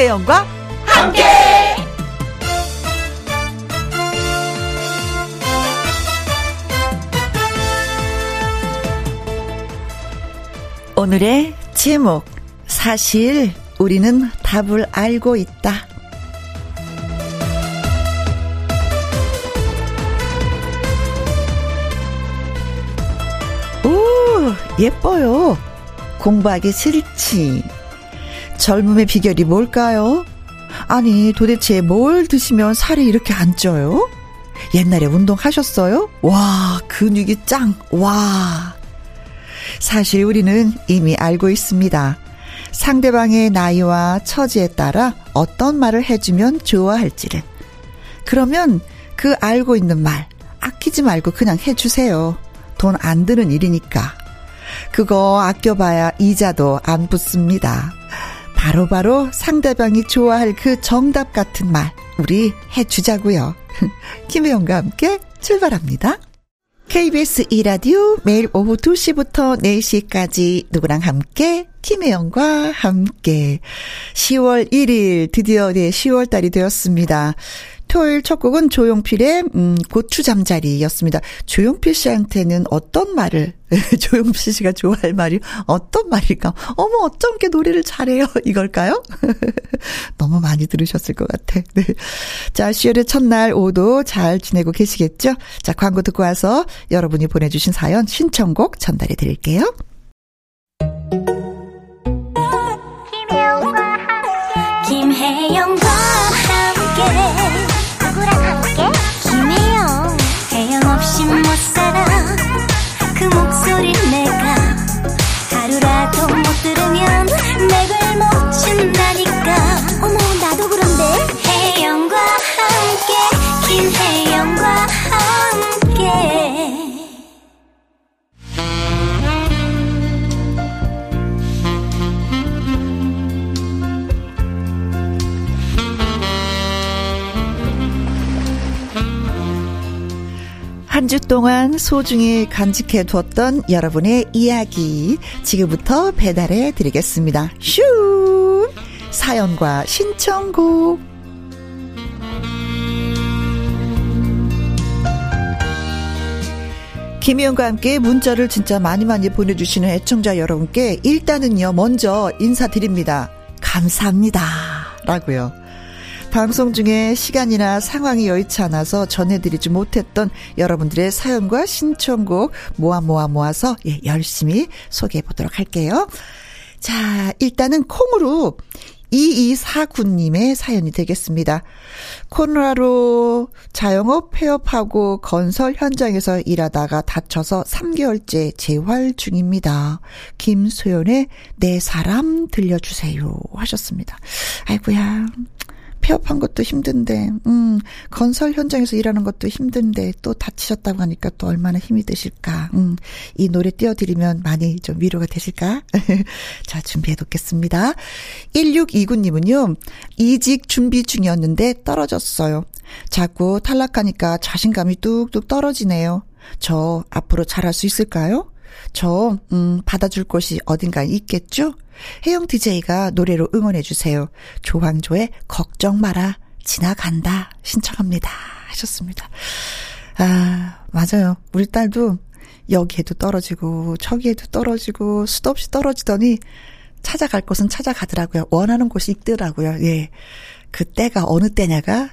김혜영과 함께. 오늘의 제목 사실 우리는 답을 알고 있다. 오, 예뻐요. 공부하기 싫지. 젊음의 비결이 뭘까요? 아니, 도대체 뭘 드시면 살이 이렇게 안 쪄요? 옛날에 운동하셨어요? 와, 근육이 짱. 와. 사실 우리는 이미 알고 있습니다. 상대방의 나이와 처지에 따라 어떤 말을 해주면 좋아할지를. 그러면 그 알고 있는 말, 아끼지 말고 그냥 해주세요. 돈 안 드는 일이니까. 그거 아껴봐야 이자도 안 붙습니다. 바로바로 바로 상대방이 좋아할 그 정답 같은 말, 우리 해주자고요. 김혜영과 함께 출발합니다. KBS 이라디오 매일 오후 2시부터 4시까지 누구랑 함께 김혜영과 함께 10월 1일 드디어 네 10월 달이 되었습니다. 토요일 첫 곡은 조용필의 음, 고추 잠자리였습니다. 조용필 씨한테는 어떤 말을 조용필 씨가 좋아할 말이 어떤 말일까? 어머 어쩜 이렇게 노래를 잘해요 이걸까요? 너무 많이 들으셨을 것 같아. 네. 자 10월의 첫날 오도 잘 지내고 계시겠죠? 자 광고 듣고 와서 여러분이 보내주신 사연 신청곡 전달해 드릴게요. 한 주 동안 소중히 간직해 두었던 여러분의 이야기 지금부터 배달해 드리겠습니다. 슈! 사연과 신청곡 김희영과 함께 문자를 진짜 많이 많이 보내주시는 애청자 여러분께 일단은요, 먼저 인사드립니다. 감사합니다. 라고요. 방송 중에 시간이나 상황이 여의치 않아서 전해드리지 못했던 여러분들의 사연과 신청곡 모아 모아 모아서 예, 열심히 소개해 보도록 할게요. 자, 일단은 콩으로 2249님의 사연이 되겠습니다. 코로나로 자영업 폐업하고 건설 현장에서 일하다가 다쳐서 3개월째 재활 중입니다. 김소연의 내 사람 들려주세요 하셨습니다. 아이고야. 폐업한 것도 힘든데, 음, 건설 현장에서 일하는 것도 힘든데, 또 다치셨다고 하니까 또 얼마나 힘이 드실까. 음, 이 노래 띄워드리면 많이 좀 위로가 되실까? 자, 준비해 놓겠습니다. 1629님은요, 이직 준비 중이었는데 떨어졌어요. 자꾸 탈락하니까 자신감이 뚝뚝 떨어지네요. 저 앞으로 잘할 수 있을까요? 저, 음, 받아줄 곳이 어딘가에 있겠죠? 혜영 DJ가 노래로 응원해주세요. 조황조의 걱정 마라, 지나간다, 신청합니다. 하셨습니다. 아, 맞아요. 우리 딸도 여기에도 떨어지고, 저기에도 떨어지고, 수도 없이 떨어지더니 찾아갈 곳은 찾아가더라고요. 원하는 곳이 있더라고요. 예. 그 때가 어느 때냐가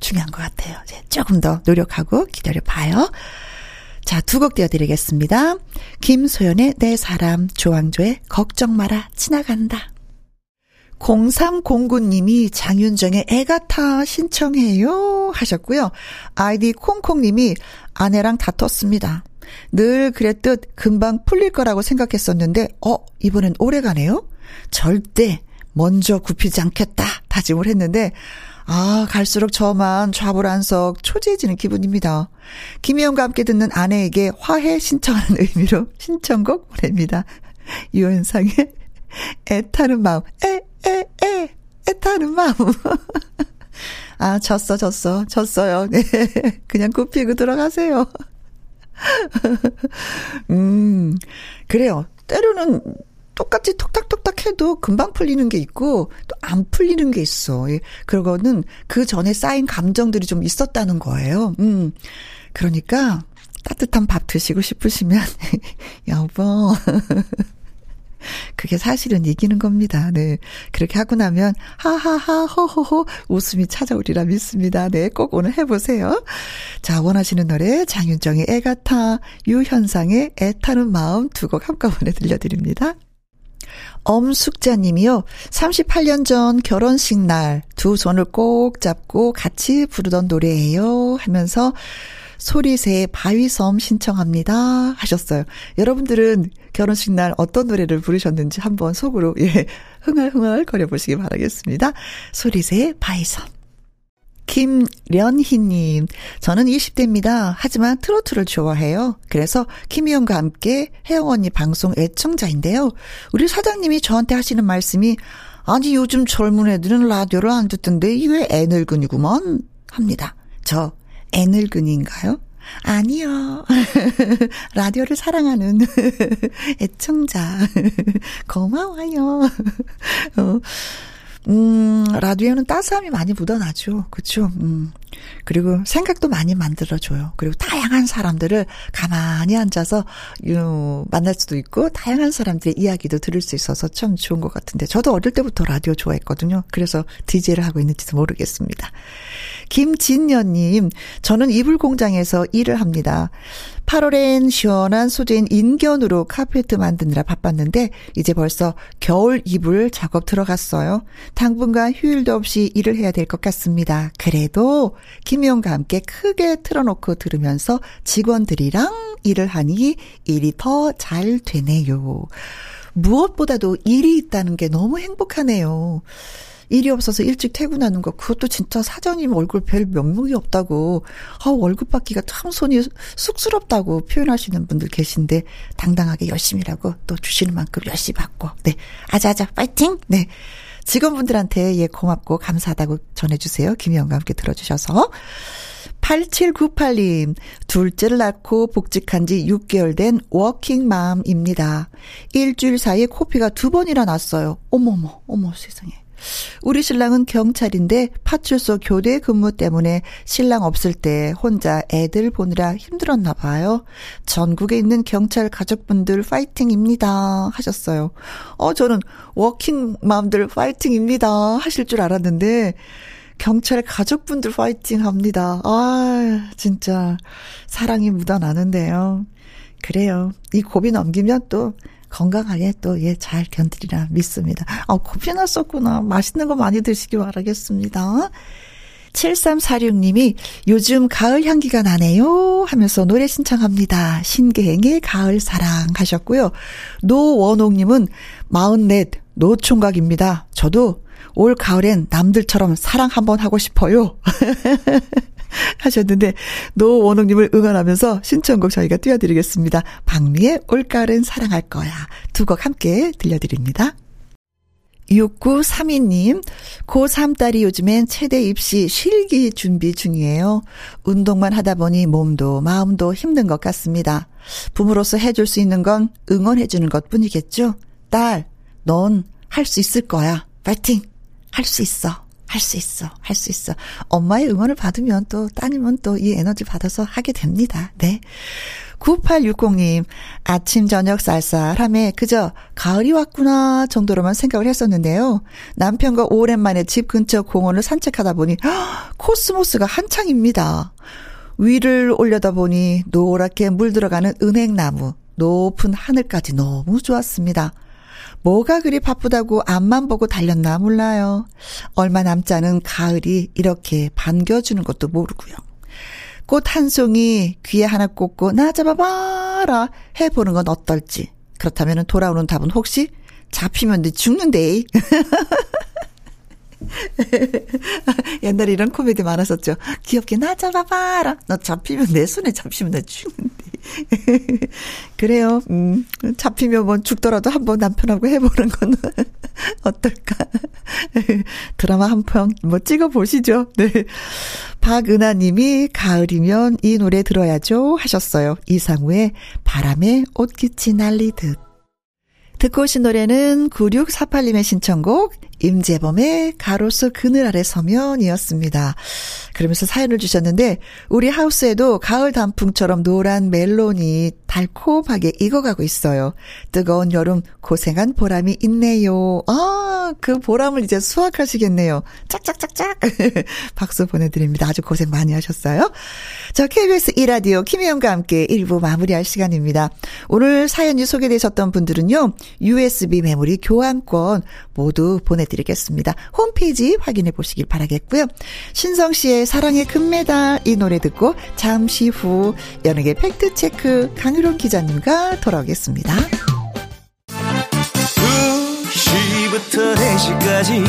중요한 것 같아요. 이제 조금 더 노력하고 기다려 봐요. 자, 두 곡 띄워드리겠습니다. 김소연의 내 사람, 조항조의 걱정 마라, 지나간다. 0309님이 장윤정의 애가타 신청해요 하셨고요. 아이디 콩콩님이 아내랑 다퉜습니다. 늘 그랬듯 금방 풀릴 거라고 생각했었는데, 어, 이번엔 오래 가네요? 절대 먼저 굽히지 않겠다 다짐을 했는데, 아, 갈수록 저만 좌불안석 초조해지는 기분입니다. 김희영과 함께 듣는 아내에게 화해 신청하는 의미로 신청곡 보냅니다. 유현상의 애타는 마음, 애, 애, 애, 애타는 마음. 아, 졌어, 졌어, 졌어요. 네. 그냥 굽히고 들어가세요. 음, 그래요. 때로는 똑같이 톡탁톡탁 해도 금방 풀리는 게 있고 또 안 풀리는 게 있어. 예. 그거는 그 전에 쌓인 감정들이 좀 있었다는 거예요. 음. 그러니까 따뜻한 밥 드시고 싶으시면 여보 그게 사실은 이기는 겁니다. 네. 그렇게 하고 나면 하하하 호호호 웃음이 찾아오리라 믿습니다. 네. 꼭 오늘 해보세요. 자, 원하시는 노래 장윤정의 애가타, 유현상의 애타는 마음 두 곡 한꺼번에 들려드립니다. 엄숙자님이요. 38년 전 결혼식 날 두 손을 꼭 잡고 같이 부르던 노래예요 하면서 소리새 바위섬 신청합니다 하셨어요. 여러분들은 결혼식 날 어떤 노래를 부르셨는지 한번 속으로 예 흥얼흥얼 거려 보시기 바라겠습니다. 소리새 바위섬. 김련희님, 저는 20대입니다. 하지만 트로트를 좋아해요. 그래서 김희영과 함께 혜영 언니 방송 애청자인데요. 우리 사장님이 저한테 하시는 말씀이, 아니, 요즘 젊은 애들은 라디오를 안 듣던데, 이게 애늙은이구먼. 합니다. 저, 애늙은인가요? 아니요. 라디오를 사랑하는 애청자. 고마워요. 어. 음, 라디오는 따스함이 많이 묻어나죠. 그쵸? 음. 그리고 생각도 많이 만들어줘요. 그리고 다양한 사람들을 가만히 앉아서, 유, 만날 수도 있고, 다양한 사람들의 이야기도 들을 수 있어서 참 좋은 것 같은데, 저도 어릴 때부터 라디오 좋아했거든요. 그래서 DJ를 하고 있는지도 모르겠습니다. 김진녀님, 저는 이불 공장에서 일을 합니다. 8월엔 시원한 소재인 인견으로 카페트 만드느라 바빴는데 이제 벌써 겨울 이불 작업 들어갔어요. 당분간 휴일도 없이 일을 해야 될 것 같습니다. 그래도 김희영과 함께 크게 틀어놓고 들으면서 직원들이랑 일을 하니 일이 더 잘 되네요. 무엇보다도 일이 있다는 게 너무 행복하네요. 일이 없어서 일찍 퇴근하는 거. 그것도 진짜 사장님 얼굴 별 명목이 없다고. 아 월급 받기가 참 손이 쑥스럽다고 표현하시는 분들 계신데 당당하게 열심히 일하고 또 주시는 만큼 열심히 받고. 네. 아자아자 파이팅! 네. 직원분들한테 예 고맙고 감사하다고 전해주세요. 김희영과 함께 들어주셔서. 8798님, 둘째를 낳고 복직한 지 6개월 된 워킹맘입니다. 일주일 사이에 코피가 두 번이나 났어요. 어머머, 어머 세상에. 우리 신랑은 경찰인데 파출소 교대 근무 때문에 신랑 없을 때 혼자 애들 보느라 힘들었나 봐요. 전국에 있는 경찰 가족분들 파이팅입니다. 하셨어요. 어, 저는 워킹 맘들 파이팅입니다. 하실 줄 알았는데, 경찰 가족분들 파이팅 합니다. 아, 진짜 사랑이 묻어나는데요. 그래요. 이 고비 넘기면 또 건강하게 또, 예, 잘 견디리라 믿습니다. 아, 코피 났었구나. 맛있는 거 많이 드시기 바라겠습니다. 7346님이 요즘 가을 향기가 나네요 하면서 노래 신청합니다. 신계행의 가을 사랑 하셨고요. 노원옥님은 44 노총각입니다. 저도 올 가을엔 남들처럼 사랑 한번 하고 싶어요. 하셨는데 노원웅님을 응원하면서 신청곡 저희가 띄워드리겠습니다. 박미의 올가을은 사랑할 거야. 두 곡 함께 들려드립니다. 6932님, 고3 딸이 요즘엔 체대 입시 실기 준비 중이에요. 운동만 하다 보니 몸도 마음도 힘든 것 같습니다. 부모로서 해줄 수 있는 건 응원해주는 것 뿐이겠죠? 딸, 넌 할 수 있을 거야. 파이팅! 할 수 있어. 할 수 있어. 할 수 있어. 엄마의 응원을 받으면 또 따님은 또 이 에너지 받아서 하게 됩니다. 네. 9860님, 아침, 저녁 쌀쌀함에 그저 가을이 왔구나 정도로만 생각을 했었는데요. 남편과 오랜만에 집 근처 공원을 산책하다 보니, 헉, 코스모스가 한창입니다. 위를 올려다 보니 노랗게 물들어가는 은행나무, 높은 하늘까지 너무 좋았습니다. 뭐가 그리 바쁘다고 앞만 보고 달렸나 몰라요. 얼마 남지 않은 가을이 이렇게 반겨주는 것도 모르고요. 꽃 한 송이 귀에 하나 꽂고 나 잡아봐라 해보는 건 어떨지. 그렇다면 돌아오는 답은 혹시 잡히면 네 죽는데. 옛날에 이런 코미디 많았었죠. 귀엽게 나 잡아봐라. 너 잡히면 내 손에 잡히면 나 죽는데. 그래요. 음, 잡히면 뭐 죽더라도 한번 남편하고 해보는 건 어떨까. 드라마 한 편 뭐 찍어보시죠. 네. 박은하 님이 가을이면 이 노래 들어야죠 하셨어요. 이상우의 바람에 옷깃이 날리듯. 듣고 오신 노래는 9648님의 신청곡 임재범의 가로수 그늘 아래 서면이었습니다. 그러면서 사연을 주셨는데 우리 하우스에도 가을 단풍처럼 노란 멜론이 달콤하게 익어가고 있어요. 뜨거운 여름 고생한 보람이 있네요. 아, 그 보람을 이제 수확하시겠네요. 짝짝짝짝. 박수 보내드립니다. 아주 고생 많이 하셨어요. 저 KBS 이라디오 김혜영과 함께 1부 마무리할 시간입니다. 오늘 사연이 소개되셨던 분들은요. USB 메모리 교환권 모두 보내드 리겠습니다. 홈페이지 확인해 보시길 바라겠고요. 신성 씨의 사랑의 금메달 이 노래 듣고 잠시 후 연예계 팩트체크 강유론 기자님과 돌아오겠습니다. 2시부터 4시까지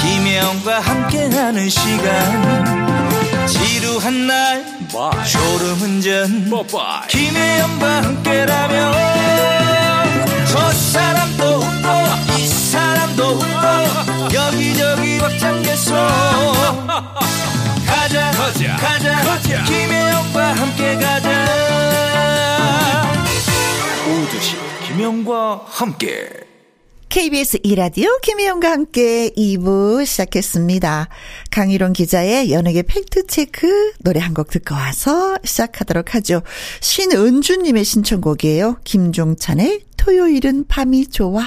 김혜영과 함께하는 시간 지루한 날 졸음운전 김혜영과 함께라면 가자 가자 가자, 가자. 김혜영과 함께 가자 오두시 김혜영과 함께 KBS 이라디오 김혜영과 함께 2부 시작했습니다. 강희론 기자의 연예계 팩트체크 노래 한 곡 듣고 와서 시작하도록 하죠. 신은주님의 신청곡이에요. 김종찬의 토요일은 밤이 좋아.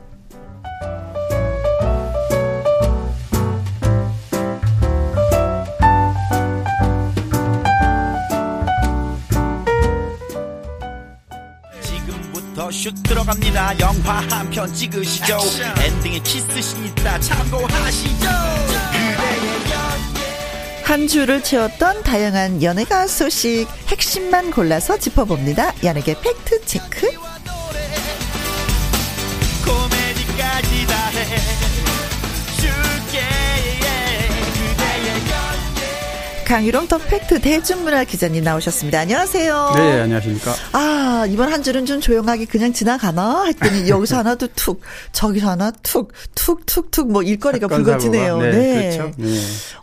슛 들어갑니다. 영화 한 편 찍으시죠. 엔딩에 키스신 있다. 참고하시죠. 한 주를 채웠던 다양한 연예가 소식 핵심만 골라서 짚어봅니다. 연예계 팩트 체크. 코미디까지 다해 강일홍 더팩트 대중문화 기자님 나오셨습니다. 안녕하세요. 네, 안녕하십니까. 아, 이번 한 주는 좀 조용하게 그냥 지나가나 했더니 여기서 하나 또 툭, 저기서 하나 툭, 툭, 툭, 툭, 뭐 일거리가 불거지네요. 네, 네. 그렇죠. 네.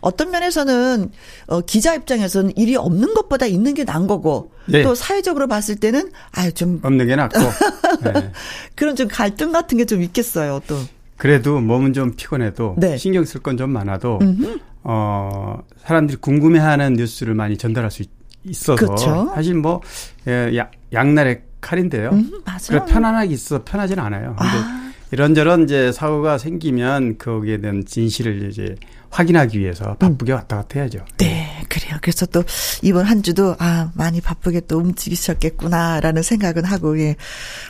어떤 면에서는, 어, 기자 입장에서는 일이 없는 것보다 있는 게 나은 거고, 네. 또 사회적으로 봤을 때는, 아유, 좀. 없는 게 낫고. 네. 그런 좀 갈등 같은 게 좀 있겠어요, 또. 그래도 몸은 좀 피곤해도 네. 신경 쓸 건 좀 많아도 음흠. 어 사람들이 궁금해하는 뉴스를 많이 전달할 수 있어서 그렇죠. 사실 뭐 예, 야, 양날의 칼인데요. 음, 맞아요. 편안하게 있어 편하지는 않아요. 근데 아. 이런저런 이제 사고가 생기면 거기에 대한 진실을 이제 확인하기 위해서 바쁘게 음. 왔다 갔다 해야죠. 네, 그래요. 그래서 또 이번 한 주도 아 많이 바쁘게 또 움직이셨겠구나라는 생각은 하고 예,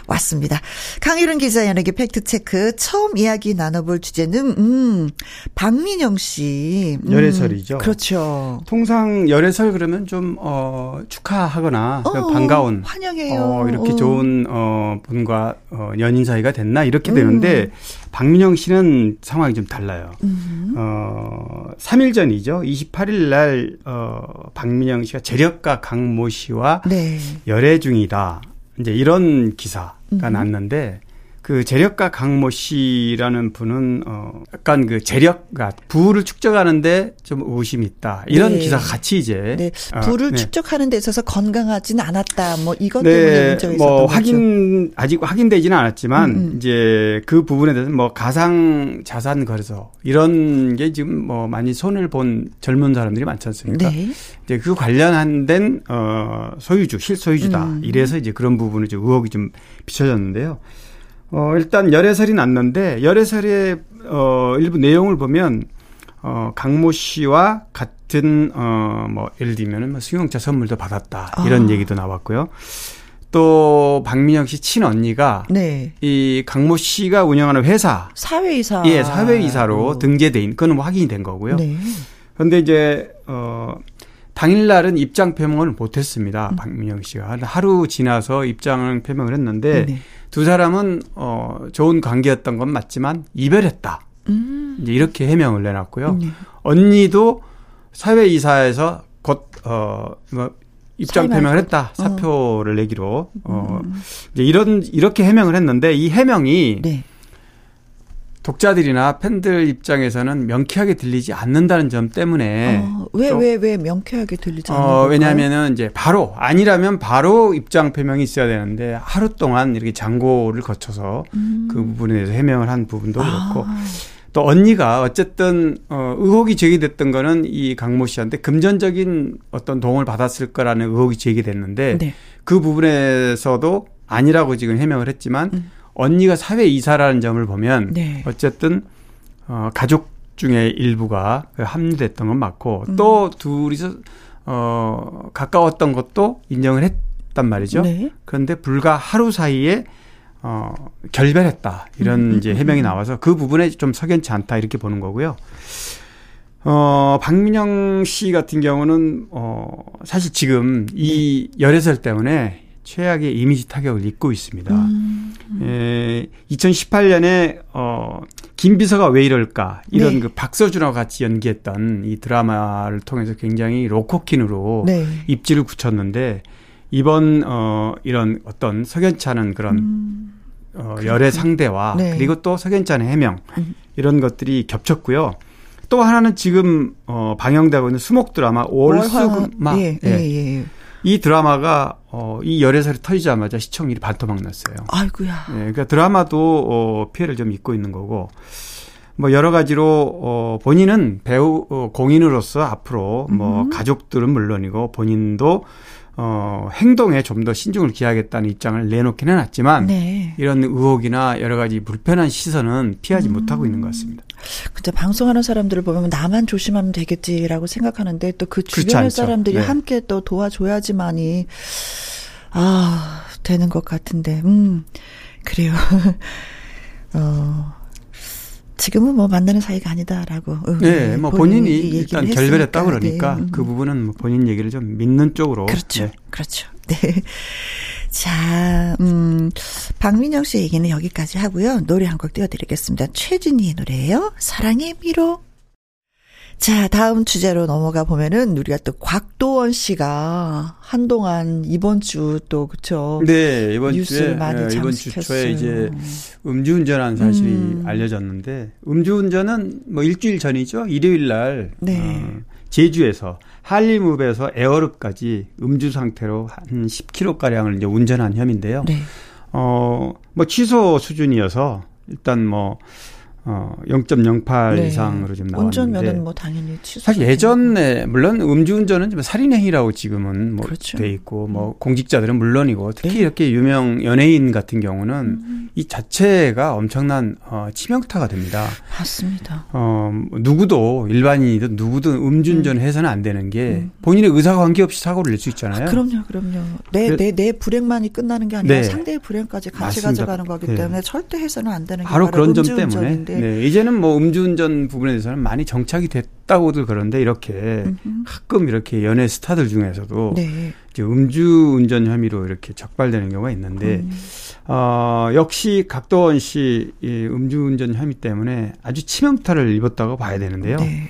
왔습니다. 강유른 기자 연예계 팩트 체크 처음 이야기 나눠볼 주제는 음 박민영 씨 음, 열애설이죠. 그렇죠. 통상 열애설 그러면 좀 어, 축하하거나 어, 반가운 환영해요. 어, 이렇게 어. 좋은 어, 분과 어, 연인 사이가 됐나 이렇게 되는데 음. 박민영 씨는 상황이 좀 달라요. 음. 어, 3일 전이죠. 28일 날, 어, 박민영 씨가 재력가 강모 씨와 네. 열애 중이다. 이제 이런 기사. 음. 났는데 그 재력가 강모 씨라는 분은 어 약간 그 재력가 부를 측정하는데 좀 의심이 있다 이런 네. 기사가 같이 이제 네. 어, 부를 어, 네. 측정하는 데 있어서 건강하지는 않았다 뭐 이것 네. 때문에 문제가 뭐 확인 아직 확인되지는 않았지만 음, 음. 이제 그 부분에 대해서 뭐 가상 자산 거래소 이런 게 지금 뭐 많이 손을 본 젊은 사람들이 많지 않습니까? 네. 이제 그 관련한 된어 소유주 실소유주다 음. 이래서 이제 그런 부분을 좀 의혹이 좀 비춰졌는데요. 어, 일단 열애설이 났는데 열애설의 어, 일부 내용을 보면 어, 강모 씨와 같은 어, 뭐 예를 들면은 뭐 승용차 선물도 받았다 이런 아. 얘기도 나왔고요. 또 박민영 씨 친언니가 네. 이 강모 씨가 운영하는 회사 사회이사 예 사회이사로 어. 등재돼 있는 그건 확인이 된 거고요. 네. 그런데 이제 어 당일날은 입장 표명을 못했습니다. 음. 박민영 씨가 하루 지나서 입장을 표명을 했는데 네. 두 사람은 어 좋은 관계였던 건 맞지만 이별했다. 음. 이제 이렇게 해명을 내놨고요. 네. 언니도 사회 이사에서 곧 어 뭐 입장 표명을 했다. 어. 사표를 어. 내기로 어 음. 이제 이런 이렇게 해명을 했는데 이 해명이 네. 독자들이나 팬들 입장에서는 명쾌하게 들리지 않는다는 점 때문에 왜 왜왜 어, 왜, 왜 명쾌하게 들리지 않는 어, 왜냐하면은 이제 바로 아니라면 바로 입장 표명이 있어야 되는데 하루 동안 이렇게 장고를 거쳐서 음. 그 부분에 대해서 해명을 한 부분도 그렇고 아. 또 언니가 어쨌든 어 의혹이 제기됐던 거는 이 강모 씨한테 금전적인 어떤 도움을 받았을 거라는 의혹이 제기됐는데 네. 그 부분에서도 아니라고 지금 해명을 했지만 음. 언니가 사회 이사라는 점을 보면 네. 어쨌든 어 가족 중에 일부가 합류됐던 건 맞고 음. 또 둘이서 어 가까웠던 것도 인정을 했단 말이죠. 네. 그런데 불과 하루 사이에 어 결별했다 이런 음, 음 이제 음, 해명이 음. 나와서 그 부분에 좀 석연치 않다 이렇게 보는 거고요. 어, 박민영 씨 같은 경우는, 어, 사실 지금 이 네. 열애설 때문에 최악의 이미지 타격을 입고 있습니다. 음, 음. 에, 2018년에 어 김비서가 왜 이럴까 이런 네. 그 박서준과 같이 연기했던 이 드라마를 통해서 굉장히 로코킨으로 네. 입지를 굳혔는데 이번 어 이런 어떤 석연치 않은 그런 음, 어 열애 상대와 네. 그리고 또 석연치 않은 해명 음. 이런 것들이 겹쳤고요. 또 하나는 지금 어 방영되고 있는 수목 드라마 월수금마 예, 예, 예. 예. 이 드라마가 어, 이 열애설이 터지자마자 시청률이 반토막 났어요. 아이고야. 네, 그러니까 드라마도 어, 피해를 좀 입고 있는 거고 뭐 여러 가지로 어, 본인은 배우 어, 공인으로서 앞으로 뭐 음. 가족들은 물론이고 본인도 어, 행동에 좀 더 신중을 기하겠다는 입장을 내놓긴 해놨지만 네. 이런 의혹이나 여러 가지 불편한 시선은 피하지 음. 못하고 있는 것 같습니다. 근데 방송하는 사람들을 보면 나만 조심하면 되겠지라고 생각하는데 또 그 주변의 사람들이 네. 함께 또 도와줘야지만이 아 되는 것 같은데 음 그래요. 어. 지금은 뭐 만나는 사이가 아니다라고. 네, 뭐 본인이, 일단 결별했다 그러니까 네. 그 부분은 뭐 본인 얘기를 좀 믿는 쪽으로. 그렇죠. 네. 그렇죠. 네. 자, 음, 박민영 씨 얘기는 여기까지 하고요. 노래 한 곡 띄워드리겠습니다. 최진희의 노래예요. 사랑의 미로. 자, 다음 주제로 넘어가 보면은 우리가 또 곽도원 씨가 한동안 이번 주 또 그쵸? 네, 이번 주에 많이 네, 이번 주 초에 이제 음주운전한 사실이 음. 알려졌는데 음주운전은 뭐 일주일 전이죠. 일요일 날 네. 어, 제주에서 한림읍에서 에어릅까지 음주 상태로 한 10km 가량을 이제 운전한 혐의인데요. 네. 어, 뭐 취소 수준이어서 일단 뭐 어, 0.08 네. 이상으로 지금 나왔는데 운전면은 뭐 당연히 취소. 사실 예전에 물론 음주운전은 좀 살인 행위라고 지금은 뭐돼 그렇죠. 있고 뭐 음. 공직자들은 물론이고 특히 네. 이렇게 유명 연예인 같은 경우는 음. 이 자체가 엄청난 어, 치명타가 됩니다. 맞습니다. 어, 누구도 일반인이든 누구든 음주운전을 음. 해서는 안 되는 게 음. 본인의 의사와 관계없이 사고를 낼 수 있잖아요. 아, 그럼요, 그럼요. 내 내 내 불행만이 끝나는 게 아니라 네. 상대의 불행까지 같이 맞습니다. 가져가는 거기 네. 때문에 네. 절대 해서는 안 되는 게 바로 그런 점 때문에 네. 이제는 뭐 음주운전 부분에 대해서는 많이 정착이 됐다고들 그런데 이렇게 음흠. 가끔 이렇게 연예 스타들 중에서도 네. 이제 음주운전 혐의로 이렇게 적발되는 경우가 있는데 음. 어, 역시 곽도원 씨 이 음주운전 혐의 때문에 아주 치명타를 입었다고 봐야 되는데요. 네.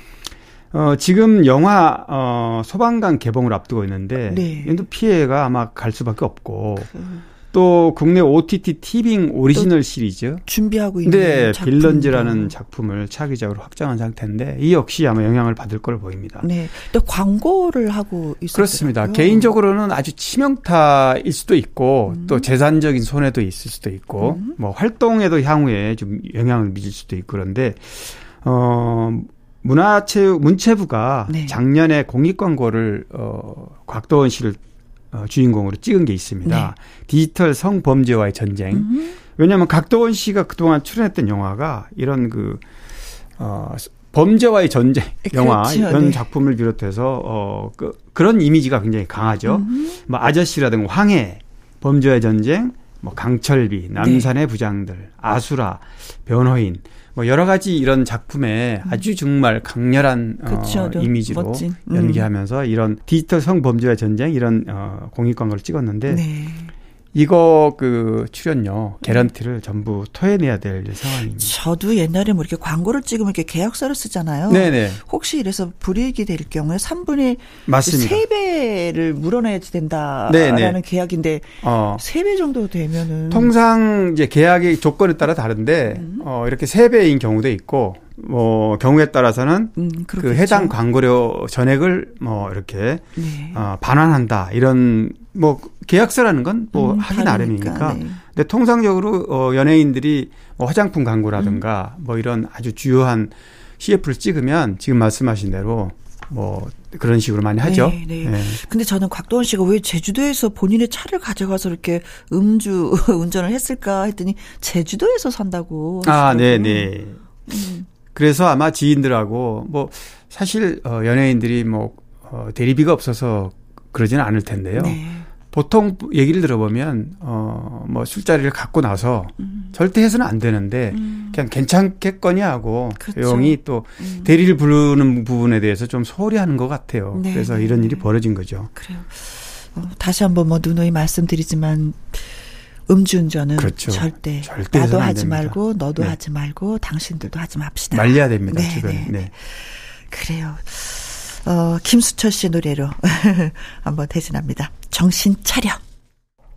어, 지금 영화, 어, 소방관 개봉을 앞두고 있는데, 네. 이도 피해가 아마 갈 수밖에 없고, 그... 또 국내 OTT 티빙 오리지널 시리즈 준비하고 있는 네, 빌런즈라는 작품을 차기작으로 확정한 상태인데 이 역시 아마 영향을 받을 걸로 보입니다. 네. 또 광고를 하고 있었어요 그렇습니다. 개인적으로는 아주 치명타일 수도 있고 음. 또 재산적인 손해도 있을 수도 있고 음. 뭐 활동에도 향후에 좀 영향을 미칠 수도 있고 그런데 어 문화체육 문체부가 네. 작년에 공익 광고를 어 곽도원 씨를 어, 주인공으로 찍은 게 있습니다. 네. 디지털 성범죄와의 전쟁. 음. 왜냐하면 각도원 씨가 그동안 출연했던 영화가 이런 그 어, 범죄와의 전쟁 영화 그렇죠. 이런 네. 작품을 비롯해서 어, 그, 그런 이미지가 굉장히 강하죠. 음. 뭐 아저씨라든가 황해, 범죄와의 전쟁, 뭐 강철비, 남산의 네. 부장들, 아수라, 변호인 뭐 여러 가지 이런 작품에 음. 아주 정말 강렬한 어, 이미지로 멋진. 음. 연기하면서 이런 디지털 성범죄와 전쟁 이런 어, 공익 광고를 찍었는데 네. 이거 그 출연료 개런티를 전부 토해내야 될 상황입니다. 저도 옛날에 뭐 이렇게 광고를 찍으면 이렇게 계약서를 쓰잖아요. 네네. 혹시 이래서 불이익이 될 경우에 3분의 맞습니다. 3배를 물어내야 된다라는 네네. 계약인데 어. 3배 정도 되면은 통상 이제 계약의 조건에 따라 다른데 음. 어 이렇게 3배인 경우도 있고 뭐 경우에 따라서는 음, 그 해당 광고료 전액을 뭐 이렇게 네. 어, 반환한다 이런 뭐 계약서라는 건뭐 음, 하기 나름이니까. 네. 근데 통상적으로 어 연예인들이 뭐 화장품 광고라든가 음. 뭐 이런 아주 주요한 CF를 찍으면 지금 말씀하신 대로 뭐 그런 식으로 많이 하죠. 네, 네. 네. 근데 저는 곽도원 씨가 왜 제주도에서 본인의 차를 가져가서 이렇게 음주 운전을 했을까 했더니 제주도에서 산다고. 아, 네, 네. 음. 그래서 아마 지인들하고 뭐 사실 어 연예인들이 뭐 어, 대리비가 없어서 그러지는 않을 텐데요. 네. 보통 얘기를 들어보면 어뭐 술자리를 갖고 나서 음. 절대 해서는 안 되는데 음. 그냥 괜찮겠거니 하고 그렇죠. 조용히 또 음. 대리를 부르는 부분에 대해서 좀 소홀히 하는 것 같아요. 네. 그래서 이런 일이 벌어진 거죠. 그래요. 어, 다시 한번 뭐 누누이 말씀드리지만 음주운전은 그렇죠. 절대, 절대 나도 하지 됩니다. 말고 너도 네. 하지 말고 당신들도 하지 맙시다. 말려야 됩니다. 네, 주변. 네. 네. 그래요. 어, 김수철 씨 노래로 한번 대신합니다. 정신 차려.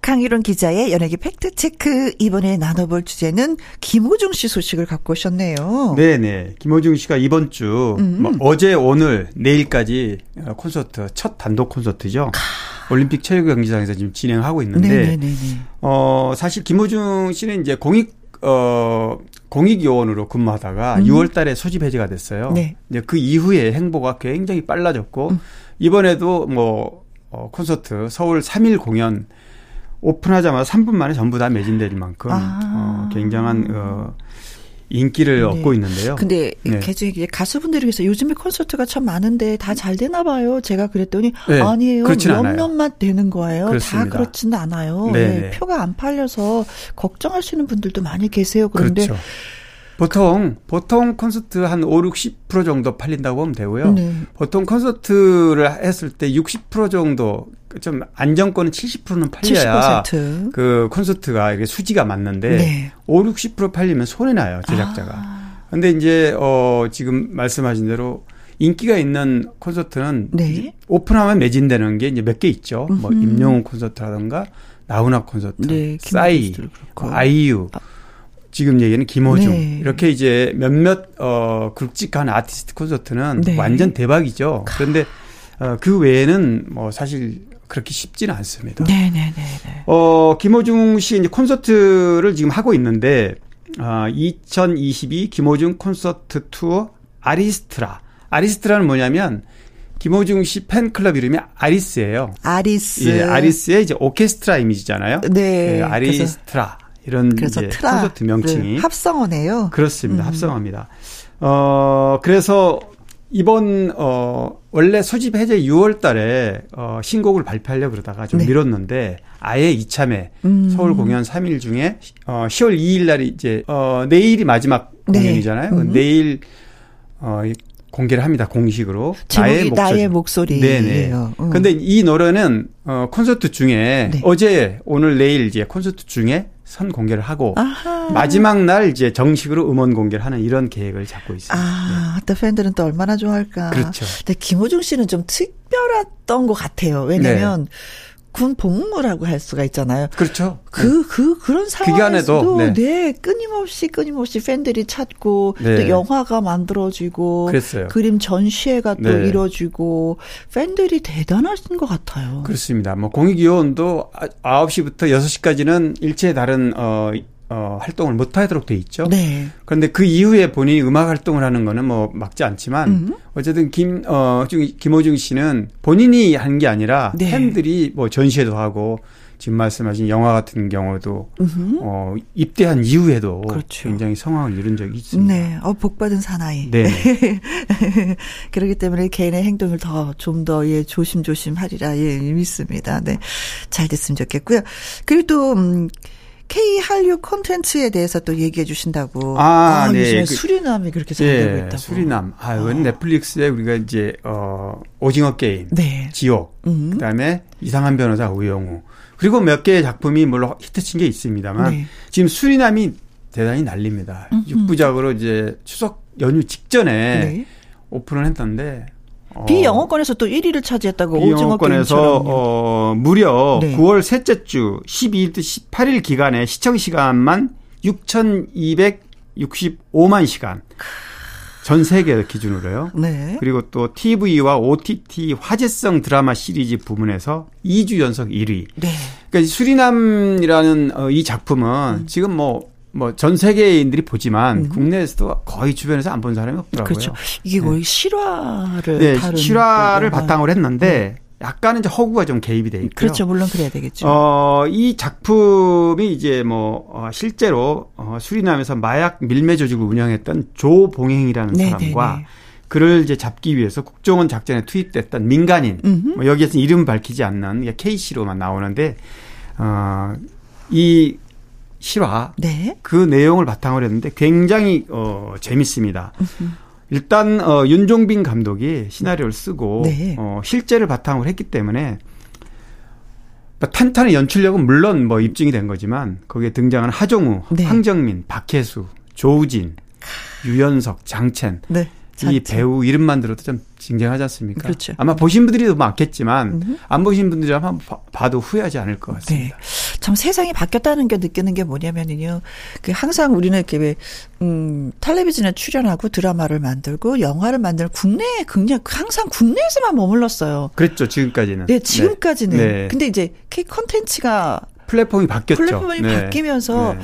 강일원 기자의 연예계 팩트체크 이번에 나눠볼 주제는 김호중 씨 소식을 갖고 오셨네요. 네네. 김호중 씨가 이번 주 음. 뭐 어제 오늘 내일까지 콘서트 첫 단독 콘서트죠. 올림픽 체육 경기장에서 지금 진행하고 있는데 네네네네. 어 사실 김호중 씨는 이제 공익 어 공익 요원으로 근무하다가 음. 6월 달에 소집 해제가 됐어요. 네. 이제 그 이후에 행보가 굉장히 빨라졌고 음. 이번에도 뭐 어, 콘서트 서울 3일 공연 오픈하자마자 3분 만에 전부 다 매진될 만큼 아. 어, 굉장한 어, 인기를 네. 얻고 있는데요. 근데 네. 가수분들이 그래서 요즘에 콘서트가 참 많은데 다 잘 되나 봐요. 제가 그랬더니 네. 아니에요. 몇몇만 되는 거예요. 그렇습니다. 다 그렇지는 않아요. 네. 네. 표가 안 팔려서 걱정하시는 분들도 많이 계세요. 그런데 그렇죠. 보통 보통 콘서트 한 5, 60% 정도 팔린다고 보면 되고요. 네. 보통 콘서트를 했을 때 60% 정도 좀 안정권은 70%는 팔려야 70%. 그 콘서트가 이게 수지가 맞는데 네. 5, 60% 팔리면 손해 나요, 제작자가. 아. 근데 이제 어 지금 말씀하신 대로 인기가 있는 콘서트는 네. 오픈하면 매진되는 게 이제 몇 개 있죠. 뭐 음흠. 뭐 임영웅 콘서트라든가 나훈아 콘서트, 네, 싸이, 아이유. 아. 지금 얘기는 김호중 네. 이렇게 이제 몇몇 어 굵직한 아티스트 콘서트는 네. 완전 대박이죠. 그런데 어, 그 외에는 뭐 사실 그렇게 쉽지는 않습니다. 네네네. 네, 네. 어 김호중 씨 이제 콘서트를 지금 하고 있는데 어, 2022 김호중 콘서트 투어 아리스트라. 아리스트라는 뭐냐면 김호중 씨 팬클럽 이름이 아리스예요. 아리스. 예, 아리스의 이제 오케스트라 이미지잖아요. 네. 예, 아리스트라. 이런 그래서 이제 콘서트 명칭이 합성어네요. 그렇습니다. 음. 합성어입니다. 어 그래서 이번 어 원래 소집 해제 6월 달에 어 신곡을 발표하려고 그러다가 좀 네. 미뤘는데 아예 이참에 음. 서울 공연 3일 중에 어 10월 2일 날이 이제 어 내일이 마지막 네. 공연이잖아요. 음. 내일 어 공개를 합니다. 공식으로. 나의 목소리. 나의 목소리. 네네. 음. 근데 이 노래는 어 콘서트 중에 네. 어제 오늘 내일 이제 콘서트 중에 선 공개를 하고 아하. 마지막 날 이제 정식으로 음원 공개를 하는 이런 계획을 잡고 있습니다. 아, 네. 또 팬들은 또 얼마나 좋아할까. 그렇죠. 근데 김호중 씨는 좀 특별했던 것 같아요. 왜냐면 네. 군 복무라고 할 수가 있잖아요. 그렇죠. 그, 네. 그, 그런 상황에서도, 네. 네. 끊임없이, 끊임없이 팬들이 찾고, 네. 또 영화가 만들어지고, 그랬어요. 그림 전시회가 또 네. 이루어지고, 팬들이 대단하신 것 같아요. 그렇습니다. 뭐, 공익위원도 9시부터 6시까지는 일체 다른, 어, 어, 활동을 못 하도록 돼 있죠. 네. 그런데 그 이후에 본인이 음악 활동을 하는 거는 뭐 막지 않지만 음. 어쨌든 김, 어, 김호중 씨는 본인이 한 게 아니라 네. 팬들이 뭐 전시회도 하고 지금 말씀하신 영화 같은 경우도 음흠. 어, 입대한 이후에도 그렇죠. 굉장히 성황을 이룬 적이 있습니다. 네. 어, 복 받은 사나이. 네. 그렇기 때문에 개인의 행동을 더 좀 더 예, 조심조심 하리라 예, 믿습니다. 네. 잘 됐으면 좋겠고요. 그리고 또 음, K 한류 콘텐츠에 대해서 또 얘기해 주신다고. 아, 아 네. 그, 수리남이 그렇게 잘 되고 예, 있다고. 수리남. 아, 이건 어. 넷플릭스에 우리가 이제 어 오징어 게임, 네. 지옥, 음. 그다음에 이상한 변호사 우영우. 그리고 몇 개의 작품이 물론 히트친 게 있습니다만 네. 지금 수리남이 대단히 난립니다. 음 6부작으로 이제 추석 연휴 직전에 네. 오픈을 했던데 어. 비영어권에서 또 1위를 차지했다고 비영어권에서 어, 무려 네. 9월 셋째 주 12일 18일 기간에 시청 시간만 6,265만 시간. 전 세계 기준으로요. 네. 그리고 또 TV와 OTT 화제성 드라마 시리즈 부문에서 2주 연속 1위. 네. 그러니까 수리남이라는 어, 이 작품은 음. 지금 뭐 뭐 전 세계인들이 보지만 음. 국내에서도 거의 주변에서 안 본 사람이 없더라고요. 그렇죠. 이게 거의 네. 실화를 네, 실화를 바탕으로 했는데 네. 약간은 이제 허구가 좀 개입이 돼 있고요. 그렇죠. 물론 그래야 되겠죠. 어, 이 작품이 이제 뭐 어, 실제로 어, 수리남에서 마약 밀매 조직을 운영했던 조봉행이라는 네, 사람과 네, 네. 그를 이제 잡기 위해서 국정원 작전에 투입됐던 민간인 뭐 여기에서 이름 밝히지 않는 K 씨로만 나오는데 어, 이 실화 네. 그 내용을 바탕으로 했는데 굉장히 어 재밌습니다. 일단 어 윤종빈 감독이 시나리오를 쓰고 네. 어 실제를 바탕으로 했기 때문에 뭐 탄탄한 연출력은 물론 뭐 입증이 된 거지만 거기에 등장하는 하정우, 네. 황정민, 박혜수, 조우진, 유연석, 장첸 네. 이 배우 이름만 들어도 좀 징징하지 않습니까? 그렇죠. 아마 보신 분들이 더 많겠지만 음. 안 보신 분들이 아마 봐도 후회하지 않을 것 같습니다. 네. 참 세상이 바뀌었다는 게 느끼는 게 뭐냐면은요. 그 항상 우리는 이렇게 왜, 음, 텔레비전에 출연하고 드라마를 만들고 영화를 만들고 국내에 그냥 항상 국내에서만 머물렀어요. 그랬죠. 지금까지는. 네, 지금까지는. 네. 근데 이제 K 컨텐츠가 플랫폼이 바뀌었죠. 플랫폼이 네. 바뀌면서 네.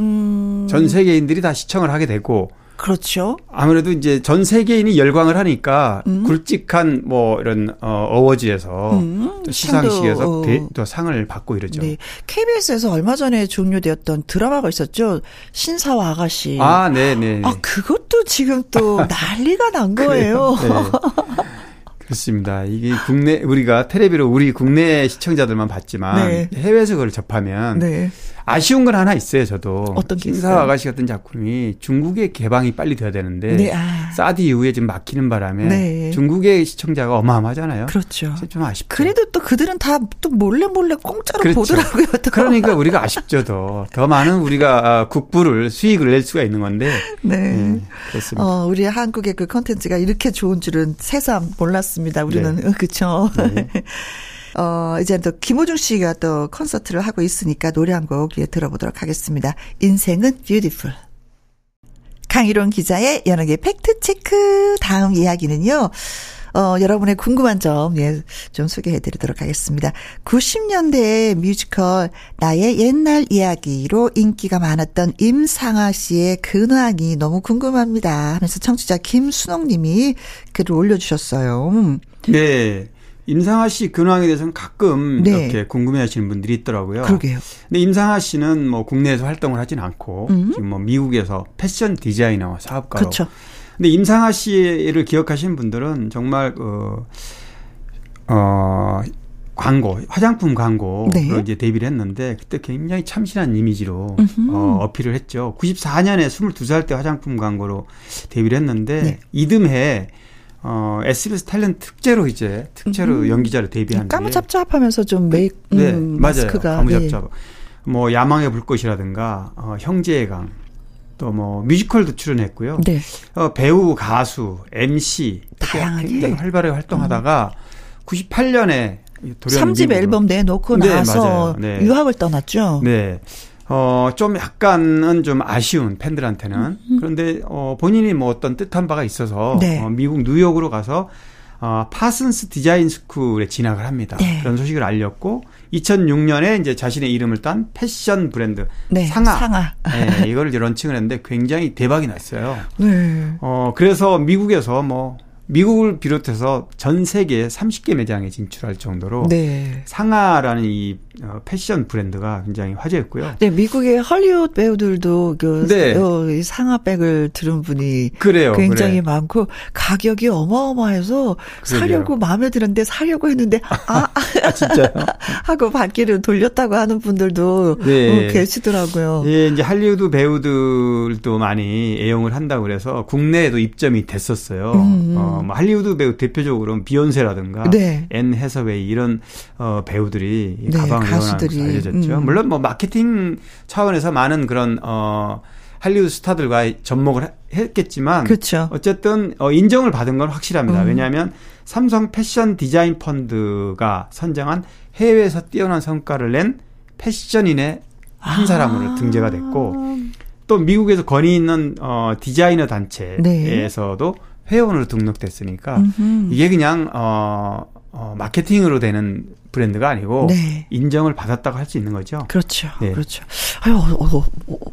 음. 전 세계인들이 다 시청을 하게 되고 그렇죠. 아무래도 이제 전 세계인이 열광을 하니까 음. 굵직한 뭐 이런 어 어워즈에서 음. 시상식에서 어. 대, 또 상을 받고 이러죠. 네. KBS에서 얼마 전에 종료되었던 드라마가 있었죠. 신사와 아가씨. 아, 네, 네. 아, 그것도 지금 또 난리가 난 거예요. 네. 그렇습니다. 이게 국내 우리가 텔레비로 우리 국내 시청자들만 봤지만 네. 해외에서 그걸 접하면 네. 아쉬운 건 하나 있어요, 저도. 어떤 게 신사 아가씨 같은 작품이 중국의 개방이 빨리 돼야 되는데 네, 아. 사드 이후에 지금 막히는 바람에 네. 중국의 시청자가 어마어마하잖아요. 그렇죠. 좀 아쉽죠. 그래도 또 그들은 다 또 몰래 몰래 공짜로 그렇죠. 보더라고요. 또. 그러니까 우리가 아쉽죠, 더. 더 많은 우리가 아, 국부를 수익을 낼 수가 있는 건데. 네. 네 그렇습니다. 어, 우리 한국의 그 컨텐츠가 이렇게 좋은 줄은 새삼 몰랐습니다. 우리는 네. 그렇죠. 네. 어, 이제 또 김호중 씨가 또 콘서트를 하고 있으니까 노래 한 곡 예, 들어보도록 하겠습니다. 인생은 뷰티풀. 강일홍 기자의 연예계 팩트체크 다음 이야기는요. 어, 여러분의 궁금한 점, 예, 좀 소개해 드리도록 하겠습니다. 90년대 뮤지컬 나의 옛날 이야기로 인기가 많았던 임상아 씨의 근황이 너무 궁금합니다. 하면서 청취자 김순옥 님이 글을 올려주셨어요. 네. 임상아 씨 근황에 대해서는 가끔 네. 이렇게 궁금해하시는 분들이 있더라고요. 그러게요. 근데 임상아 씨는 뭐 국내에서 활동을 하진 않고 음. 지금 뭐 미국에서 패션 디자이너 사업가로. 그렇죠. 근데 임상아 씨를 기억하시는 분들은 정말 그 어, 광고, 화장품 광고로 네. 이제 데뷔를 했는데 그때 굉장히 참신한 이미지로 어, 어필을 했죠. 94년에 22살 때 화장품 광고로 데뷔를 했는데 네. 이듬해 어, SBS 탤런트 특제로 이제 특제로 음. 연기자로 데뷔한 까무잡잡하면서 좀 메이크 네, 음, 마스크가 맞아요. 까무잡잡. 네. 뭐 야망의 불꽃이라든가 어, 형제의 강. 또 뭐 뮤지컬도 출연했고요. 네. 어, 배우, 가수, MC 다양하게 굉장히 활발하게 활동하다가 음. 98년에 돌연 3집 앨범 내놓고 네, 나서 네. 유학을 떠났죠. 네. 어, 좀 약간은 좀 아쉬운 팬들한테는. 음. 그런데, 어, 본인이 뭐 어떤 뜻한 바가 있어서, 네. 어, 미국 뉴욕으로 가서, 어, 파슨스 디자인 스쿨에 진학을 합니다. 네. 그런 소식을 알렸고, 2006년에 이제 자신의 이름을 딴 패션 브랜드 네, 상아, 상아. 네, 이걸 런칭을 했는데 굉장히 대박이 났어요. 네. 어 그래서 미국에서 뭐 미국을 비롯해서 전 세계 30개 매장에 진출할 정도로 네. 상아라는 이 어, 패션 브랜드가 굉장히 화제였고요. 네, 미국의 헐리우드 배우들도 그 네. 어, 상아 백을 들은 분이 그래요, 굉장히 그래. 많고 가격이 어마어마해서 그러게요. 사려고 마음에 드는데 사려고 했는데 아, 아 진짜요? 하고 발길을 돌렸다고 하는 분들도 네. 어, 계시더라고요. 예, 이제 할리우드 배우들도 많이 애용을 한다고 그래서 국내에도 입점이 됐었어요. 음. 어, 뭐 할리우드 배우 대표적으로 비욘세라든가 네. 앤 해서웨이 이런 어, 배우들이 네, 가방 가수들이 알려졌죠. 음. 물론 뭐 마케팅 차원에서 많은 그런 어 할리우드 스타들과 접목을 했겠지만 그렇죠. 어쨌든 어 인정을 받은 건 확실합니다. 음. 왜냐하면 삼성 패션 디자인 펀드가 선정한 해외에서 뛰어난 성과를 낸 패션인의 한 아. 사람으로 등재가 됐고 또 미국에서 권위 있는 어 디자이너 단체에서도 네. 회원으로 등록됐으니까 음흠. 이게 그냥 어, 어 마케팅으로 되는 브랜드가 아니고 네. 인정을 받았다고 할 수 있는 거죠. 그렇죠. 네. 그렇죠. 아유, 어, 어,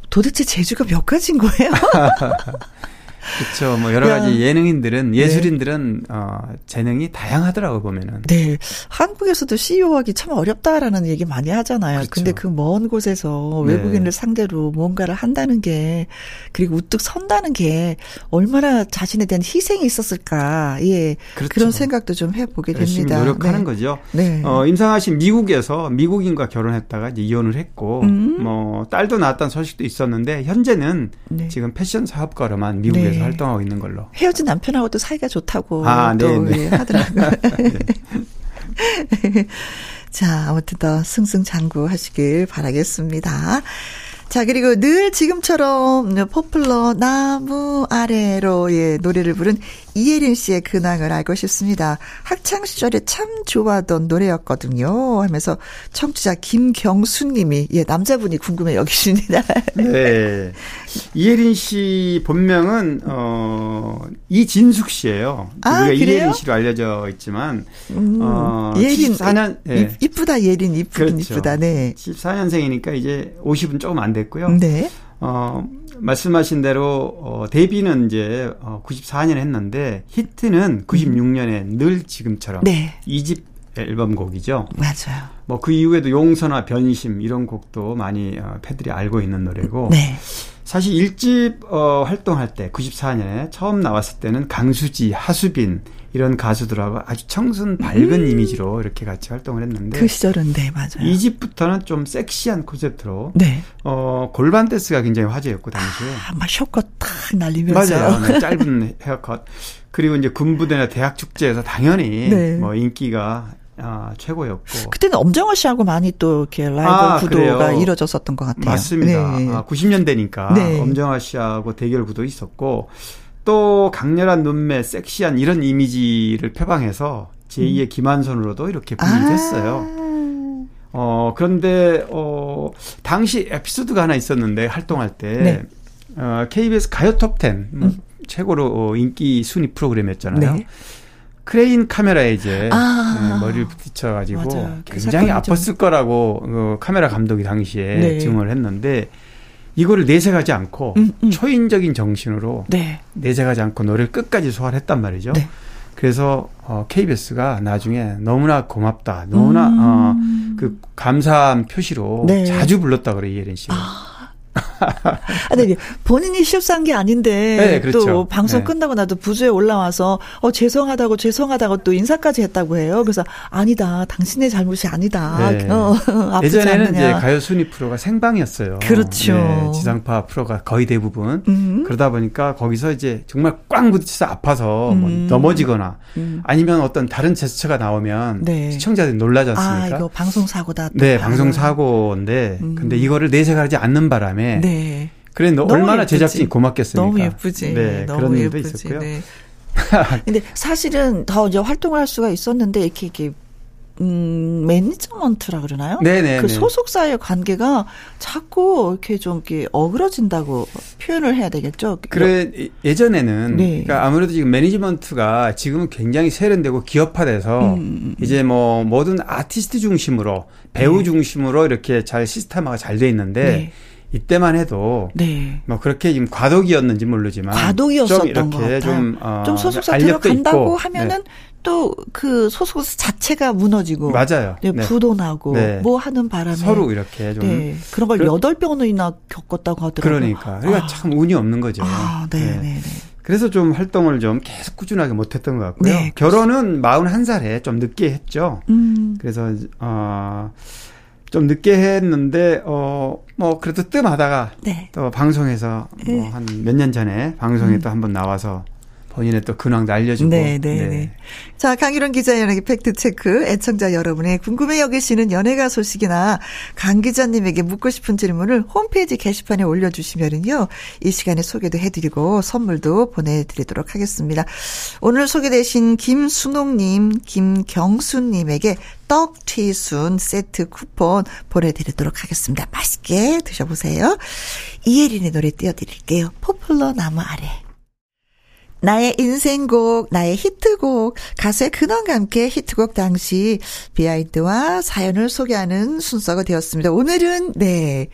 도대체 제주가 몇 가지인 거예요? 그렇죠. 뭐 여러 가지 예능인들은 네. 예술인들은 네. 어 재능이 다양하더라고 보면은. 네. 한국에서도 CEO 하기 참 어렵다라는 얘기 많이 하잖아요. 그렇죠. 근데 그 먼 곳에서 네. 외국인을 상대로 뭔가를 한다는 게 그리고 우뚝 선다는 게 얼마나 자신에 대한 희생이 있었을까. 예. 그렇죠. 그런 생각도 좀 해보게 됩니다. 노력하는 네. 거죠. 네. 어, 임상아 씨 미국에서 미국인과 결혼했다가 이제 이혼을 했고 음. 뭐 딸도 낳았다는 소식도 있었는데 현재는 네. 지금 패션 사업가로만 미국에서 네. 활동하고 있는 걸로. 헤어진 남편하고도 사이가 좋다고 아, 또 네, 네. 예, 하더라고요. 네. 자, 아무튼 더 승승장구 하시길 바라겠습니다. 자, 그리고 늘 지금처럼 포플러 나무 아래로 예, 노래를 부른 이예린 씨의 근황을 알고 싶습니다. 학창 시절에 참 좋아하던 노래였거든요. 하면서 청취자 김경수 님이 예, 남자분이 궁금해 여기십니다. 네. 이예린 씨 본명은 어 이진숙 씨예요. 아, 우리가 이예린 씨로 알려져 있지만 음, 어 예린 14년 예. 이쁘다 예린 이쁘긴 그렇죠. 이쁘다. 네. 14년생이니까 이제 50은 조금 안 됐고요. 네. 어 말씀하신 대로 어, 데뷔는 이제 어, 94년에 했는데 히트는 96년에 음. 늘 지금처럼 네. 2집 앨범 곡이죠. 맞아요. 뭐 그 이후에도 용서나 변심 이런 곡도 많이 어, 팬들이 알고 있는 노래고. 네. 사실 1집 어, 활동할 때 94년에 처음 나왔을 때는 강수지, 하수빈 이런 가수들하고 아주 청순 밝은 음. 이미지로 이렇게 같이 활동을 했는데 그 시절은 네 맞아요. 이 집부터는 좀 섹시한 콘셉트로 네. 어 골반 댄스가 굉장히 화제였고 당시에 아, 막 쇼컷 탁 날리면서 맞아요. 네, 짧은 헤어컷 그리고 이제 군부대나 대학 축제에서 당연히 네. 뭐 인기가 아, 최고였고. 그때는 엄정화 씨하고 많이 또 이렇게 라이벌 아, 구도가 그래요. 이뤄졌었던 것 같아요. 맞습니다. 네. 아, 90년대니까 네. 엄정화 씨하고 대결 구도 있었고 또 강렬한 눈매, 섹시한 이런 이미지를 표방해서 제2의 음. 김한선으로도 이렇게 분위기됐어요. 아. 어, 그런데, 어, 당시 에피소드가 하나 있었는데, 활동할 때, 네. 어, KBS 가요 톱10, 뭐 음. 최고로 어, 인기 순위 프로그램이었잖아요. 네. 크레인 카메라에 이제 아. 네, 머리를 부딪혀가지고 그 굉장히 아팠을 좀. 거라고 어, 카메라 감독이 당시에 네. 증언을 했는데, 이거를 내색하지 않고 음, 음. 초인적인 정신으로 네. 내색하지 않고 노래를 끝까지 소화를 했단 말이죠. 네. 그래서 어, KBS가 나중에 너무나 고맙다, 너무나 음. 어, 그 감사한 표시로 네. 자주 불렀다 그래 이예린 씨가. 아. 아, 네, 본인이 실수한 게 아닌데 네, 그렇죠. 또 방송 네. 끝나고 나도 부주에 올라와서 어 죄송하다고 죄송하다고 또 인사까지 했다고 해요. 그래서 아니다, 당신의 잘못이 아니다. 네. 어, 예전에는. 이제 가요 순위 프로가 생방이었어요. 그렇죠. 네, 지상파 프로가 거의 대부분 음. 그러다 보니까 거기서 이제 정말 꽝 부딪혀서 아파서 뭐 음. 뭐 넘어지거나 음. 아니면 어떤 다른 제스처가 나오면 네. 시청자들이 놀라지 않습니까? 아, 이거 방송 사고다. 네, 방송 사고인데 음. 근데 이거를 내색하지 않는 바람에 네. 그래 너 얼마나 예쁘지. 제작진이 고맙겠습니까? 너무 예쁘지. 네, 너무 그런 일도 있었고요. 네. 근데 사실은 더 이제 활동을 할 수가 있었는데 이렇게 이렇게 음, 매니지먼트라 그러나요? 네네. 그 소속사의 관계가 자꾸 이렇게 좀 이렇게 어그러진다고 표현을 해야 되겠죠. 그래 예전에는 네. 그러니까 아무래도 지금 매니지먼트가 지금은 굉장히 세련되고 기업화돼서 음. 음, 음. 이제 뭐 모든 아티스트 중심으로 배우 네. 중심으로 이렇게 잘 시스템화가 잘 돼 있는데 네. 이때만 해도 네. 뭐 그렇게 지금 과도기였는지 모르지만 과도기였었던 좀 이렇게 좀, 어, 좀 소속사 들어간다고 있고. 하면은 네. 또그 소속사 자체가 무너지고 맞아요. 네, 네. 부도 나고 네. 뭐 하는 바람에 서로 이렇게 좀 네, 그런 걸 여덟 번이나 겪었다고 하더라고요. 그러니까 그러니까 아. 참 운이 없는 거죠. 아, 네, 네. 네. 그래서 좀 활동을 좀 계속 꾸준하게 못했던 것 같고요. 네, 결혼은 41살에 좀 늦게 했죠. 음. 그래서 어. 좀 늦게 했는데 어 뭐 그래도 뜸하다가 네. 또 방송에서 뭐 한 몇 년 전에 방송에 음. 또 한 번 나와서 본인의 또 근황도 알려주고. 네, 네, 네. 네. 자, 강희론 기자 연예계 팩트체크. 애청자 여러분의 궁금해 여기시는 연예가 소식이나 강 기자님에게 묻고 싶은 질문을 홈페이지 게시판에 올려주시면은요. 이 시간에 소개도 해드리고 선물도 보내드리도록 하겠습니다. 오늘 소개되신 김순옥님, 김경수님에게 떡튀순 세트 쿠폰 보내드리도록 하겠습니다. 맛있게 드셔보세요. 이혜린의 노래 띄워드릴게요. 포플러 나무 아래. 나의 인생곡, 나의 히트곡, 가수의 근원과 함께 히트곡 당시 비하인드와 사연을 소개하는 순서가 되었습니다. 오늘은, 네.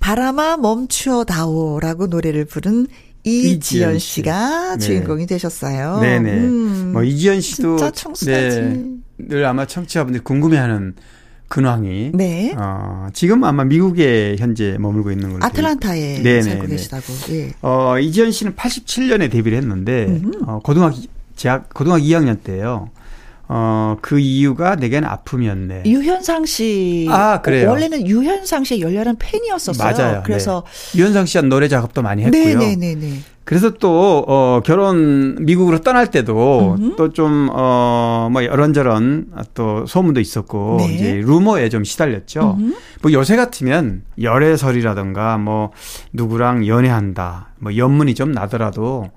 바람아 멈추어다오라고 노래를 부른 이지연 씨가 네. 주인공이 되셨어요. 네네. 음, 뭐 이지연 씨도 진짜 청순하지. 네, 늘 아마 청취자분들이 궁금해하는 근황이 네. 어, 지금 아마 미국에 현재 머물고 있는 걸로 아틀란타에 네네, 살고 계시다고. 예. 어, 이지연 씨는 87년에 데뷔를 했는데 어, 고등학교 재학 고등학교 2학년 때예요. 어, 그 이유가 내게는 아픔이었네. 유현상 씨. 아, 그래요? 원래는 유현상 씨의 열렬한 팬이었었어요. 맞아요. 그래서. 네. 유현상 씨와 노래 작업도 많이 했고요. 네네네. 그래서 또, 어, 결혼, 미국으로 떠날 때도 또 좀, 어, 뭐, 이런저런 또 소문도 있었고, 네. 이제 루머에 좀 시달렸죠. 음흠. 뭐 요새 같으면 열애설이라든가 뭐, 누구랑 연애한다, 뭐, 연문이 좀 나더라도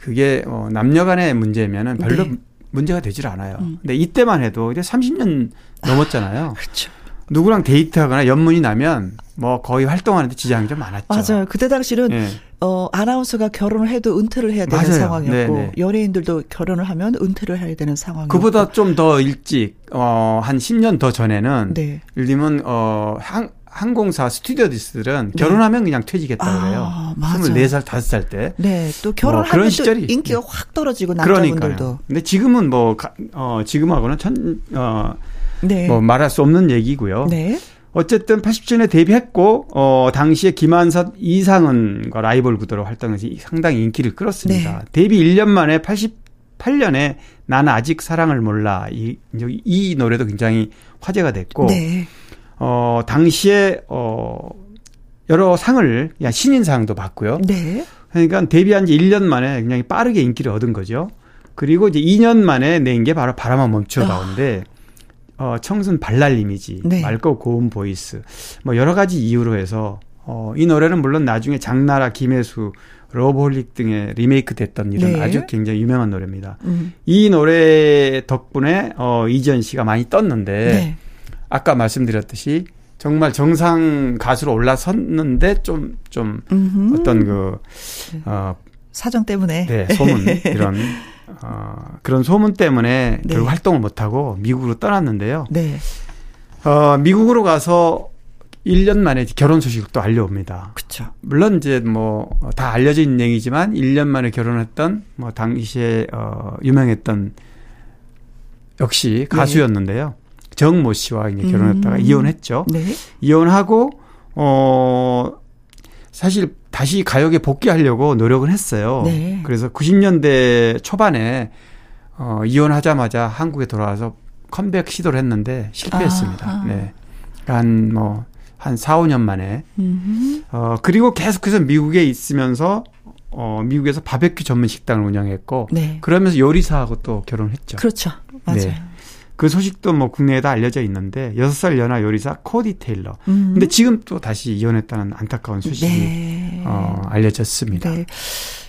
그게, 어, 남녀 간의 문제면은 별로 네. 문제가 되질 않아요. 음. 근데 이때만 해도 이제 30년 넘었잖아요. 아, 그렇죠. 누구랑 데이트하거나 연문이 나면 뭐 거의 활동하는데 지장이 좀 많았죠. 맞아요. 그때 당시는 네. 어 아나운서가 결혼을 해도 은퇴를 해야 되는 맞아요. 상황이었고 네네. 연예인들도 결혼을 하면 은퇴를 해야 되는 상황이었고 그보다 좀 더 일찍 어한 10년 더 전에는 네. 예를 들면 어 한, 항공사 스튜디오디스들은 네. 결혼하면 그냥 퇴직했다 고 그래요. 아, 24살, 5살 때. 네. 또 결혼하면 뭐 그런 시절이 인기가 네. 확 떨어지고 남자분들도. 그러니까요. 근데 지금은 뭐 어, 지금하고는 천 어, 네. 뭐 말할 수 없는 얘기고요. 네. 어쨌든 80년에 데뷔했고 어 당시에 김한선 이상은과 라이벌 구도로 활동해서 상당히 인기를 끌었습니다. 네. 데뷔 1년 만에 88년에 나는 아직 사랑을 몰라 이, 이 노래도 굉장히 화제가 됐고 네. 어, 당시에, 어, 여러 상을, 야, 신인상도 받고요. 네. 그러니까 데뷔한 지 1년 만에 굉장히 빠르게 인기를 얻은 거죠. 그리고 이제 2년 만에 낸 게 바로 바람아 멈추어다오인데, 어, 청순 발랄 이미지, 네. 맑고 고운 보이스, 뭐 여러 가지 이유로 해서, 어, 이 노래는 물론 나중에 장나라, 김혜수, 러브홀릭 등의 리메이크 됐던 이런 네. 아주 굉장히 유명한 노래입니다. 음. 이 노래 덕분에, 어, 이지연 씨가 많이 떴는데, 네. 아까 말씀드렸듯이 정말 정상 가수로 올라섰는데 좀, 좀 음흠. 어떤 그, 어, 사정 때문에. 네, 소문, 이런, 어, 그런 소문 때문에 네. 결국 활동을 못하고 미국으로 떠났는데요. 네. 어, 미국으로 가서 1년 만에 결혼 소식을 또 알려옵니다. 그죠 물론 이제 뭐 다 알려진 얘기지만 1년 만에 결혼했던 뭐 당시에 어 유명했던 역시 네. 가수였는데요. 네. 정모 씨와 이제 결혼했다가 음. 이혼했죠. 네. 이혼하고 어 사실 다시 가요계 복귀하려고 노력은 했어요. 네. 그래서 90년대 초반에 어 이혼하자마자 한국에 돌아와서 컴백 시도를 했는데 실패했습니다. 아. 네. 한 뭐, 한 4, 5년 만에. 음흠. 어, 그리고 계속해서 미국에 있으면서, 어, 미국에서 바베큐 전문 식당을 운영했고, 네. 그러면서 요리사하고 또 결혼했죠. 그렇죠. 맞아요. 네. 그 소식도 뭐 국내에 다 알려져 있는데 여섯 살 연하 요리사 코디 테일러. 음. 근데 지금 또 다시 이혼했다는 안타까운 소식이 네. 어, 알려졌습니다. 네.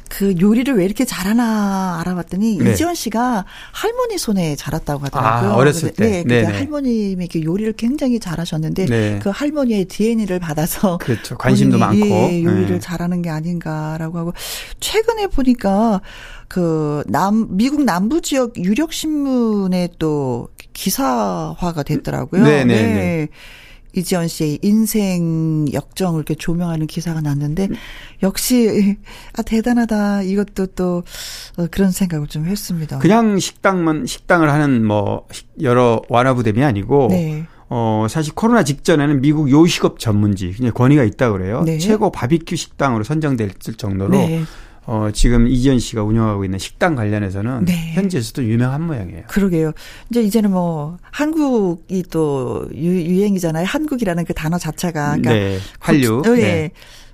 그 요리를 왜 이렇게 잘하나 알아봤더니 네. 이지원 씨가 할머니 손에 자랐다고 하더라고요. 아, 어렸을 때. 네, 그 할머님이 그 요리를 굉장히 잘하셨는데 네. 그 할머니의 DNA를 받아서 그렇죠. 관심도 많고 예, 요리를 네. 잘하는 게 아닌가라고 하고 최근에 보니까 그 남 미국 남부 지역 유력 신문에 또 기사화가 됐더라고요. 네, 네, 네. 네. 이지연 씨의 인생 역정을 이렇게 조명하는 기사가 났는데 역시 아 대단하다 이것도 또 어, 그런 생각을 좀 했습니다. 그냥 식당만 식당을 하는 뭐 여러 완화부댐이 아니고 네. 어 사실 코로나 직전에는 미국 요식업 전문지 그냥 권위가 있다 그래요. 네. 최고 바비큐 식당으로 선정됐을 정도로 네. 어, 지금 이지연 씨가 운영하고 있는 식당 관련해서는 네. 현지에서도 유명한 모양이에요. 그러게요. 이제 이제는 뭐 한국이 또 유, 행이잖아요 한국이라는 그 단어 자체가 그러니까 네. 한류. 고, 네. 네.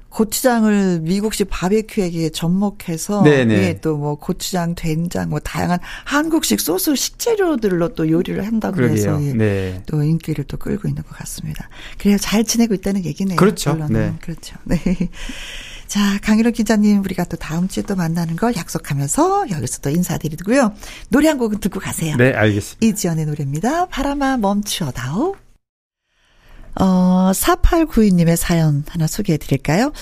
고추장을 미국식 바베큐에게 접목해서 네, 네. 예, 또뭐 고추장, 된장, 뭐 다양한 한국식 소스 식재료들로 또 요리를 한다고 그러게요. 해서 예, 네. 또 인기를 또 끌고 있는 것 같습니다. 그래야 잘 지내고 있다는 얘기네요. 그렇죠. 물론 네. 그렇죠. 네. 자, 강일호 기자님, 우리가 또 다음 주에 또 만나는 걸 약속하면서 여기서 또 인사드리고요. 노래 한 곡은 듣고 가세요. 네, 알겠습니다. 이지연의 노래입니다. 바람아 멈추어다오. 어, 4892님의 사연 하나 소개해 드릴까요?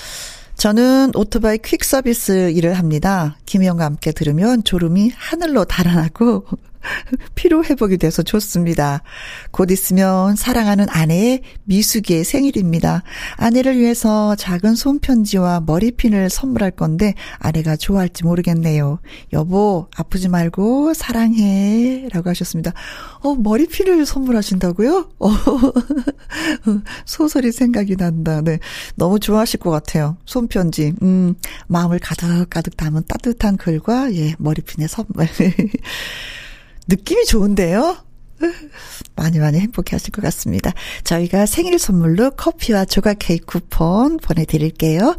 저는 오토바이 퀵 서비스 일을 합니다. 김희영과 함께 들으면 졸음이 하늘로 달아나고 피로 회복이 돼서 좋습니다. 곧 있으면 사랑하는 아내의 미숙의 생일입니다. 아내를 위해서 작은 손편지와 머리핀을 선물할 건데 아내가 좋아할지 모르겠네요. 여보, 아프지 말고 사랑해. 라고 하셨습니다. 어, 머리핀을 선물하신다고요? 어, 소설이 생각이 난다. 네. 너무 좋아하실 것 같아요. 손편지. 음, 마음을 가득가득 담은 따뜻한 글과, 예, 머리핀의 선물. 느낌이 좋은데요? 많이 많이 행복해 하실 것 같습니다. 저희가 생일 선물로 커피와 조각 케이크 쿠폰 보내드릴게요.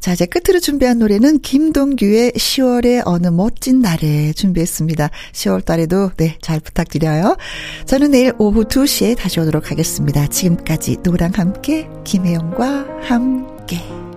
자, 이제 끝으로 준비한 노래는 김동규의 10월의 어느 멋진 날에 준비했습니다. 10월 달에도 네, 잘 부탁드려요. 저는 내일 오후 2시에 다시 오도록 하겠습니다. 지금까지 노랑 함께, 김혜영과 함께.